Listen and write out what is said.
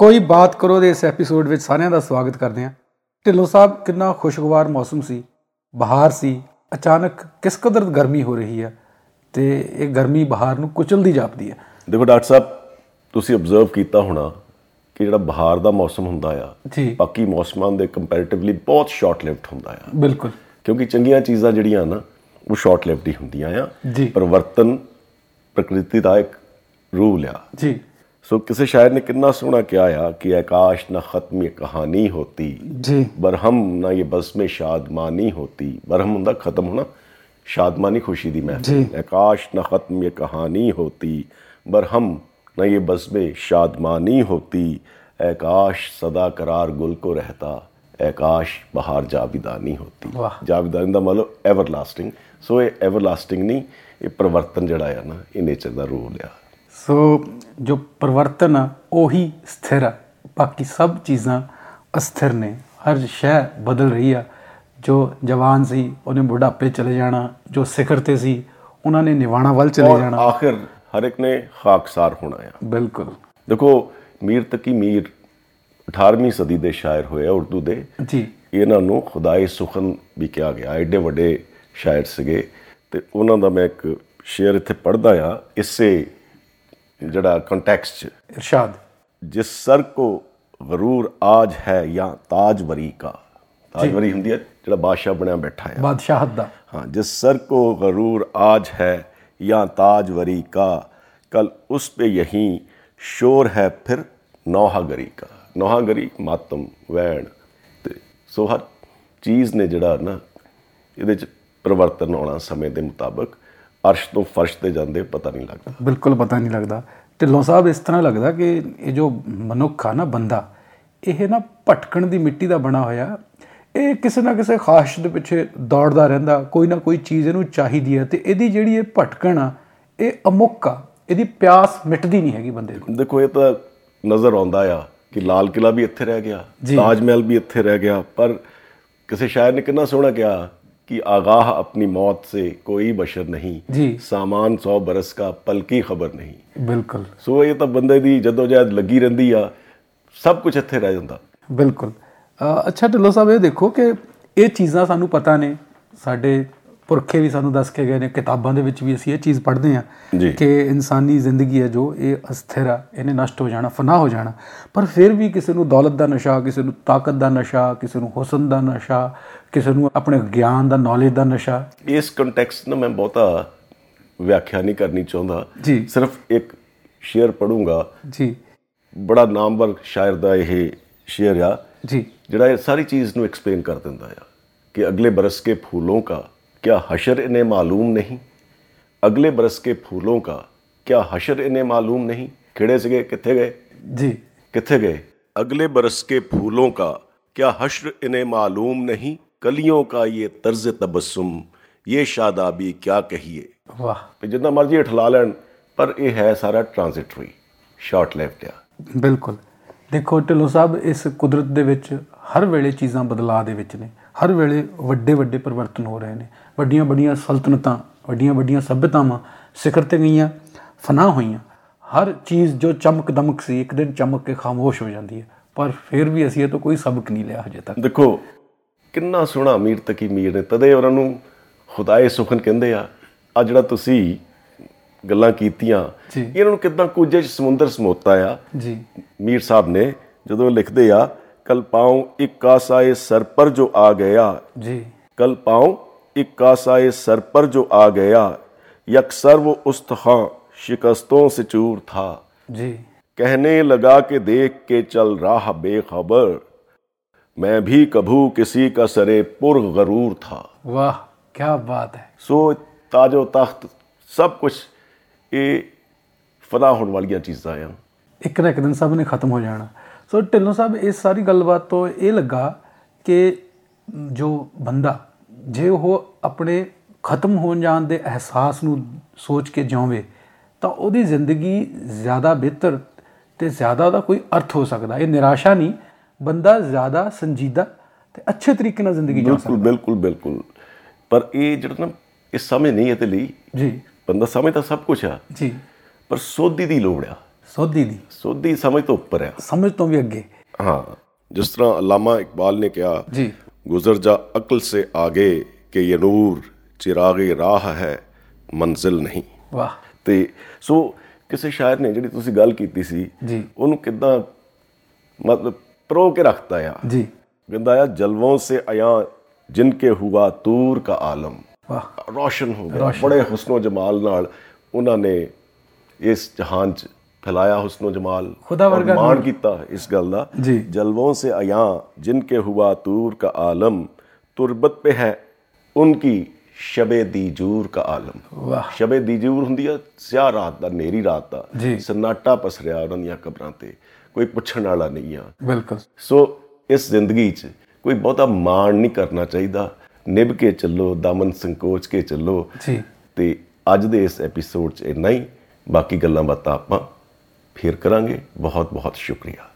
ਕੋਈ ਬਾਤ ਕਰੋ ਦੇ ਇਸ ਐਪੀਸੋਡ ਵਿੱਚ ਸਾਰਿਆਂ ਦਾ ਸਵਾਗਤ ਕਰਦੇ ਹਾਂ। ਢਿੱਲੋਂ ਸਾਹਿਬ ਕਿੰਨਾ ਖੁਸ਼ਗਵਾਰ ਮੌਸਮ ਸੀ। ਬਹਾਰ ਸੀ। ਅਚਾਨਕ ਕਿਸ ਕਦਰ ਗਰਮੀ ਹੋ ਰਹੀ ਹੈ ਤੇ ਇਹ ਗਰਮੀ ਬਹਾਰ ਨੂੰ ਕੁਚਲਦੀ ਜਾਪਦੀ ਹੈ। ਦੇਖੋ ਡਾਕਟਰ ਸਾਹਿਬ ਤੁਸੀਂ ਅਬਜ਼ਰਵ ਕੀਤਾ ਹੋਣਾ ਕਿ ਜਿਹੜਾ ਬਹਾਰ ਦਾ ਮੌਸਮ ਹੁੰਦਾ ਆ ਬਾਕੀ ਮੌਸਮਾਂ ਦੇ ਕੰਪੈਰੀਟਿਵਲੀ ਬਹੁਤ ਸ਼ਾਰਟ ਲਿਵਡ ਹੁੰਦਾ ਆ। ਬਿਲਕੁਲ। ਕਿਉਂਕਿ ਚੰਗੀਆਂ ਚੀਜ਼ਾਂ ਜਿਹੜੀਆਂ ਨਾ ਉਹ ਸ਼ਾਰਟ ਲਿਵਡ ਹੀ ਹੁੰਦੀਆਂ ਆ। ਪਰਿਵਰਤਨ ਪ੍ਰਕਿਰਤੀ ਦਾ ਇੱਕ ਰੂਲ ਆ ਜੀ। ਸੋ ਕਿਸੇ ਸ਼ਾਇਰ ਨੇ ਕਿੰਨਾ ਸੋਹਣਾ ਕਿਹਾ ਆ ਕਿ ਆਕਾਸ਼ ਨਾ ਖਤਮੀ ਕਹਾਣੀ ਹੋਤੀ। ਜੀ। ਬਰਹਮ ਨਾ ਇਹ ਬਸਮੇ ਸ਼ਾਦਮਾਨੀ ਹੋਤੀ। ਬਰਹਮ ਹੁੰਦਾ ਖਤਮ ਹੋਣਾ ਸ਼ਾਦਮਾਨੀ ਖੁਸ਼ੀ ਦੀ ਮਹਿਫਿਲ। ਆਕਾਸ਼ ਨਾ ਖਤਮੀ ਕਹਾਣੀ ਹੋਤੀ। ਬਰਹਮ ਨਾ ਇਹ ਬਸਮੇ ਸ਼ਾਦਮਾਨੀ ਹੋਤੀ। ਆਕਾਸ਼ ਸਦਾ ਕਰਾਰ ਗੁਲ ਕੋ ਰਹਤਾ ਆਕਾਸ਼ ਬਹਾਰ ਜਾਵਿਦਾਨੀ ਹੋਤੀ। ਜਾਵਿਦਾਨੀ ਦਾ ਮਤਲਬ ਐਵਰਲਾਸਟਿੰਗ ਸੋ ਇਹ ਐਵਰਲਾਸਟਿੰਗ ਨਹੀਂ ਇਹ ਪਰਵਰਤਨ ਜਿਹੜਾ ਆ ਨਾ ਇਹ ਨੇਚਰ ਦਾ ਰੂਲ ਆ। ਸੋ ਜੋ ਪਰਿਵਰਤਨ ਆ ਉਹੀ ਸਥਿਰ ਆ। ਬਾਕੀ ਸਭ ਚੀਜ਼ਾਂ ਅਸਥਿਰ ਨੇ। ਹਰ ਸ਼ੈ ਬਦਲ ਰਹੀ ਆ। ਜੋ ਜਵਾਨ ਸੀ ਉਹਨੇ ਬੁਢਾਪੇ ਚਲੇ ਜਾਣਾ। ਜੋ ਸਿਖਰ ਤੇ ਸੀ ਉਹਨਾਂ ਨੇ ਨਿਵਾਣਾ ਵੱਲ ਚਲੇ ਜਾਣਾ। ਆਖਿਰ ਹਰ ਇੱਕ ਨੇ ਖਾਕਸਾਰ ਹੋਣਾ ਆ। ਬਿਲਕੁਲ। ਦੇਖੋ ਮੀਰ ਤਕੀ ਮੀਰ 18ਵੀਂ ਸਦੀ ਦੇ ਸ਼ਾਇਰ ਹੋਏ ਆ ਉਰਦੂ ਦੇ। ਜੀ। ਇਹਨਾਂ ਨੂੰ ਖੁਦਾਏ ਸੁਖਨ ਵੀ ਕਿਹਾ ਗਿਆ। ਐਡੇ ਵੱਡੇ ਸ਼ਾਇਰ ਸੀਗੇ। ਤੇ ਉਹਨਾਂ ਦਾ ਮੈਂ ਇੱਕ ਸ਼ੇਅਰ ਇੱਥੇ ਪੜ੍ਹਦਾ ਆ। ਇਸੇ ਜਿਹੜਾ ਕੰਟੈਕਸਟ ਚ ਇਰਸ਼ਾਦ ਜਿਸ ਸਰ ਕੋ ਗਰੂਰ ਆਜ ਹੈ ਜਾਂ ਤਾਜਵਰੀ ਕਾ ਤਾਜਵਰੀ ਹੁੰਦੀ ਹੈ ਜਿਹੜਾ ਬਾਦਸ਼ਾਹ ਬਣਿਆ ਬੈਠਾ ਆ ਬਾਦਸ਼ਾਹਤ ਦਾ हाँ जिस सर को गरूर आज है या ताजवरी का कल उस पे यहीं शोर है फिर नौहागरी का ਨੌਹਾਗਰੀ ਮਾਤਮ ਵੈਣ ਤੇ ਸੋ ਹਰ ਚੀਜ਼ ਨੇ ਜਿਹੜਾ ਨਾ ਇਹਦੇ ਚ ਪਰਿਵਰਤਨ ਆਉਣਾ ਸਮੇਂ ਦੇ ਮੁਤਾਬਕ ਅਰਸ਼ ਤੋਂ ਫਰਸ਼ ਤੇ ਜਾਂਦੇ ਪਤਾ ਨਹੀਂ ਲੱਗਦਾ। ਬਿਲਕੁਲ ਪਤਾ ਨਹੀਂ ਲੱਗਦਾ। ਢਿੱਲੋਂ ਸਾਹਿਬ ਇਸ ਤਰ੍ਹਾਂ ਲੱਗਦਾ ਕਿ ਇਹ ਜੋ ਮਨੁੱਖ ਆ ਨਾ ਬੰਦਾ ਇਹ ਨਾ ਭਟਕਣ ਦੀ ਮਿੱਟੀ ਦਾ ਬਣਾ ਹੋਇਆ। ਇਹ ਕਿਸੇ ਨਾ ਕਿਸੇ ਖਾਸ਼ ਦੇ ਪਿੱਛੇ ਦੌੜਦਾ ਰਹਿੰਦਾ ਕੋਈ ਨਾ ਕੋਈ ਚੀਜ਼ ਇਹਨੂੰ ਚਾਹੀਦੀ ਹੈ ਤੇ ਇਹਦੀ ਜਿਹੜੀ ਇਹ ਭਟਕਣ ਆ ਇਹ ਅਮੁੱਕ ਆ। ਇਹਦੀ ਪਿਆਸ ਮਿਟਦੀ ਨਹੀਂ ਹੈਗੀ ਬੰਦੇ ਦੀ ਦੇਖੋ ਇਹ ਤਾਂ ਨਜ਼ਰ ਆਉਂਦਾ ਆ ਕਿ ਲਾਲ ਕਿਲਾ ਵੀ ਇੱਥੇ ਰਹਿ ਗਿਆ। ਤਾਜ ਮਹਿਲ ਵੀ ਇੱਥੇ ਰਹਿ ਗਿਆ ਪਰ ਕਿਸੇ ਸ਼ਾਇਰ ਨੇ ਕਿੰਨਾ ਸੋਹਣਾ ਕਿਹਾ ਕਿ ਆਗਾਹ ਆਪਣੀ ਮੌਤ ਸੇ ਕੋਈ ਬਸ਼ਰ ਨਹੀਂ ਜੀ। ਸਾਮਾਨ 100 ਬਰਸ का ਪਲ ਕੀ ਖਬਰ ਨਹੀਂ ਬਿਲਕੁਲ ਸੋ ਇਹ ਤਾਂ ਬੰਦੇ ਦੀ ਜਦੋਂ ਜਦ ਲੱਗੀ ਰਹਿੰਦੀ ਆ ਸਭ ਕੁਝ ਇੱਥੇ ਰਹਿ ਜਾਂਦਾ ਬਿਲਕੁਲ ਅੱਛਾ ਢਿੱਲੋਂ ਸਾਹਿਬ ਇਹ ਦੇਖੋ ਕਿ ਇਹ ਚੀਜ਼ਾਂ ਸਾਨੂੰ ਪਤਾ ਨੇ ਸਾਡੇ ਪੁਰਖੇ ਵੀ ਸਾਨੂੰ ਦੱਸ ਕੇ ਗਏ ਨੇ ਕਿਤਾਬਾਂ ਦੇ ਵਿੱਚ ਵੀ ਅਸੀਂ ਇਹ ਚੀਜ਼ ਪੜ੍ਹਦੇ ਜੀ। ਕਿ ਇਨਸਾਨੀ ਜ਼ਿੰਦਗੀ ਹੈ ਜੋ ਇਹ ਅਸਥਿਰ ਆ ਇਹਨੇ ਨਸ਼ਟ ਹੋ ਜਾਣਾ ਫਨਾ ਹੋ ਜਾਣਾ। ਪਰ ਫਿਰ ਵੀ ਕਿਸੇ ਨੂੰ ਦੌਲਤ ਦਾ ਨਸ਼ਾ ਕਿਸੇ ਨੂੰ ਤਾਕਤ ਦਾ ਨਸ਼ਾ ਕਿਸੇ ਨੂੰ ਹੁਸਨ ਦਾ ਨਸ਼ਾ ਕਿਸੇ ਨੂੰ ਆਪਣੇ ਗਿਆਨ ਦਾ ਨੌਲੇਜ ਦਾ ਨਸ਼ਾ। ਇਸ ਕੰਟੈਕਸਟ ਨੂੰ ਮੈਂ ਬਹੁਤਾ ਵਿਆਖਿਆ ਨਹੀਂ ਕਰਨੀ ਚਾਹੁੰਦਾ। ਸਿਰਫ ਇੱਕ ਸ਼ੇਅਰ ਪੜੂੰਗਾ ਜੀ। ਬੜਾ ਨਾਮਵਰ ਸ਼ਾਇਰ ਦਾ ਇਹ ਸ਼ੇਅਰ ਆ। ਜੀ। ਜਿਹੜਾ ਇਹ ਸਾਰੀ ਚੀਜ਼ ਨੂੰ ਐਕਸਪਲੇਨ ਕਰ ਦਿੰਦਾ ਆ ਕਿ ਅਗਲੇ ਬਰਸ ਕੇ ਫੂਲੋं का क्या हशर इन्हें मालूम नहीं अगले बरस के फूलों का क्या हशर इन्हें मालूम नहीं ਕਿਹੜੇ ਸੀਗੇ ਕਿੱਥੇ ਗਏ ਜੀ किथे गए अगले बरस के फूलों का क्या हश्र इन्हें मालूम नहीं कलियों का ये तर्ज तबस्सुम ये शादाबी क्या कहिए ਵਾਹ ਵੀ ਜਿੰਨਾ ਮਰਜ਼ੀ ਠਲਾ ਲੈਣ ਪਰ ਇਹ ਹੈ ਸਾਰਾ ਟ੍ਰਾਂਜ਼ਿਟਰੀ ਸ਼ਾਰਟ ਲਿਵਡ ਆ ਬਿਲਕੁਲ ਦੇਖੋ ਢਿੱਲੋਂ ਸਾਹਿਬ ਇਸ ਕੁਦਰਤ ਦੇ ਵਿੱਚ ਹਰ ਵੇਲੇ ਚੀਜ਼ਾਂ ਬਦਲਾਅ ਦੇ ਵਿੱਚ ਨੇ ਹਰ ਵੇਲੇ ਵੱਡੇ ਵੱਡੇ ਪਰਿਵਰਤਨ ਹੋ ਰਹੇ ਨੇ। ਵੱਡੀਆਂ ਵੱਡੀਆਂ ਸਲਤਨਤਾਂ ਵੱਡੀਆਂ ਵੱਡੀਆਂ ਸਭਿਅਤਾਵਾਂ ਸਿਖਰ ਤੇ ਗਈਆਂ ਫਨਾ ਹੋਈਆਂ। ਹਰ ਚੀਜ਼ ਜੋ ਚਮਕ ਦਮਕ ਸੀ ਇੱਕ ਦਿਨ ਚਮਕ ਕੇ ਖਾਮੋਸ਼ ਹੋ ਜਾਂਦੀ ਹੈ। ਪਰ ਫਿਰ ਵੀ ਅਸੀਂ ਇਹ ਤੋਂ ਕੋਈ ਸਬਕ ਨਹੀਂ ਲਿਆ ਹਜੇ ਤੱਕ। ਦੇਖੋ ਕਿੰਨਾ ਸੋਹਣਾ ਅਮੀਰ ਤਕੀ ਮੀਰ ਨੇ। ਤਦੇ ਉਹਨਾਂ ਨੂੰ ਖੁਦਾਏ ਸੁਖਨ ਕਹਿੰਦੇ ਆ ਆ ਜਿਹੜਾ ਤੁਸੀਂ ਗੱਲਾਂ ਕੀਤੀਆਂ। ਇਹਨਾਂ ਨੂੰ ਕਿਦਾਂ ਕੁਝੇ ਸਮੁੰਦਰ ਸਮੋਤਾ ਆ? ਜੀ। ਮੀਰ ਸਾਹਿਬ ਨੇ ਜਦੋਂ ਲਿਖਦੇ ਆ ਕਲ ਪਾਉ ਇੱਕ ਕਾਸਾਏ ਸਰ ਪਰ ਜੋ ਆ ਗਿਆ ਜੀ कल पाऊं एक कासाए सर पर जो आ गया यकसर वो उस्तखा शिकस्तों से चूर था ਜੀ कहने लगा कि देख के चल रहा बेखबर मैं भी कभू किसी का सरे पुर गरूर था ਵਾਹ ਕੀ ਬਾਤ ਹੈ ਸੋ ਤਾਜੋ ਤਖਤ ਸਭ ਕੁਝ ਇਹ ਫਨਾ ਹੋਣ ਵਾਲੀਆਂ ਚੀਜ਼ਾਂ ਆ ਇੱਕ ਨਾ ਇੱਕ ਦਿਨ ਸਭ ਨੇ ਖਤਮ ਹੋ ਜਾਣਾ ਸੋ ਢਿੱਲੋਂ ਸਾਹਿਬ ਇਸ ਸਾਰੀ ਗੱਲਬਾਤ ਤੋਂ ਇਹ ਲੱਗਾ ਕਿ ਜੋ ਬੰਦਾ ਜੇ ਉਹ ਆਪਣੇ ਖਤਮ ਹੋਣ ਜਾਣ ਦੇ ਅਹਿਸਾਸ ਨੂੰ ਸੋਚ ਕੇ ਜਿਉਵੇ ਤਾਂ ਉਹਦੀ ਜ਼ਿੰਦਗੀ ਜ਼ਿਆਦਾ ਬਿਹਤਰ ਤੇ ਜ਼ਿਆਦਾ ਉਹਦਾ ਕੋਈ ਅਰਥ ਹੋ ਸਕਦਾ। ਇਹ ਨਿਰਾਸ਼ਾ ਨਹੀਂ ਬੰਦਾ ਜ਼ਿਆਦਾ ਸੰਜੀਦਾ ਤੇ ਅੱਛੇ ਤਰੀਕੇ ਨਾਲ ਜ਼ਿੰਦਗੀ ਜਿਉ ਬਿਲਕੁਲ ਬਿਲਕੁਲ ਬਿਲਕੁਲ। ਪਰ ਇਹ ਜਿਹੜਾ ਨਾ ਇਹ ਸਮਝ ਨਹੀਂ ਇਹਦੇ ਲਈ। ਜੀ। ਬੰਦਾ ਸਮਝਦਾ ਸਭ ਕੁਝ ਆ। ਜੀ। ਪਰ ਸੋਧੀ ਦੀ ਲੋੜ ਆ। ਸੋਧੀ ਦੀ। ਸੋਧੀ ਸਮਝ ਤੋਂ ਉੱਪਰ ਹੈ ਸਮਝ ਤੋਂ ਵੀ ਅੱਗੇ। ਹਾਂ ਜਿਸ ਤਰ੍ਹਾਂ ਅਲਾਮਾ ਇਕਬਾਲ ਨੇ ਕਿਹਾ ਜੀ। ਗੁਜ਼ਰ ਜਾ ਅਕਲ ਸੇ ਆਗੇ ਕਿ ਇਹ ਨੂਰ ਚਿਰਾਗੇ ਰਾਹ ਹੈ ਮੰਜ਼ਿਲ ਨਹੀਂ। ਵਾਹ। ਤੇ ਸੋ ਕਿਸੇ ਸ਼ਾਇਰ ਨੇ ਜਿਹੜੀ ਤੁਸੀਂ ਗੱਲ ਕੀਤੀ ਸੀ ਉਹਨੂੰ ਕਿਦਾਂ ਮਤਲਬ ਪਰੋ ਕੇ ਰੱਖਤਾ ਆ। ਜੀ। ਕਹਿੰਦਾ ਆ ਜਲਵੋਂ ਸੇ ਆਇਆ ਜਿਨ ਕੇ ਹੁਆ ਤੂਰ ਕਾ ਆਲਮ। ਵਾਹ। ਰੋਸ਼ਨ ਹੋ ਗਿਆ। ਬੜੇ ਹੁਸਨੋ ਜਮਾਲ ਨਾਲ ਉਹਨਾਂ ਨੇ ਇਸ ਜਹਾਨ 'ਚ ਫੈਲਾਇਆ ਹੁਸਨੋ ਜਮਾਲ ਖੁਦਾ ਔਰ ਵਰਗਾ ਮਾਣ ਕੀਤਾ ਇਸ ਗੱਲ ਦਾ। ਜਲਵੋਂ ਸੇ ਆਇਆ ਜਿਨਕੇ ਹੁਆ ਤੂਰ ਕਾ ਆਲਮ ਤੁਰਬਤ पे ਹੈ ਉਨਕੀ ਸ਼ਬੇ ਦੀਜੂਰ ਕਾ ਆਲਮ ਵਾਹ ਸ਼ਬੇ ਦੀਜੂਰ ਹੁੰਦੀ ਆ ਸਿਆਹ ਰਾਤ ਦਾ ਨੇਰੀ ਰਾਤ ਦਾ। ਸਨਾਟਾ ਪਸਰਿਆ ਉਹਨਾਂ ਦੀਆਂ ਕਬਰਾਂ ਤੇ ਕੋਈ ਪੁੱਛਣ ਵਾਲਾ ਨਹੀਂ ਆ ਬਿਲਕੁਲ ਸੋ ਇਸ ਜ਼ਿੰਦਗੀ 'ਚ ਕੋਈ ਬਹੁਤਾ ਮਾਣ ਨਹੀਂ ਕਰਨਾ ਚਾਹੀਦਾ ਨਿਭ ਕੇ ਚੱਲੋ ਦਮਨ ਸੰਕੋਚ ਕੇ ਚੱਲੋ ਜੀ ਤੇ ਅੱਜ ਦੇ ਇਸ ਐਪੀਸੋਡ 'ਚ ਇੰਨਾ ਹੀ ਬਾਕੀ ਗੱਲਾਂ ਬਾਤਾਂ ਆਪਾਂ ਫੇਰ ਕਰਾਂਗੇ। ਬਹੁਤ ਬਹੁਤ ਸ਼ੁਕਰੀਆ।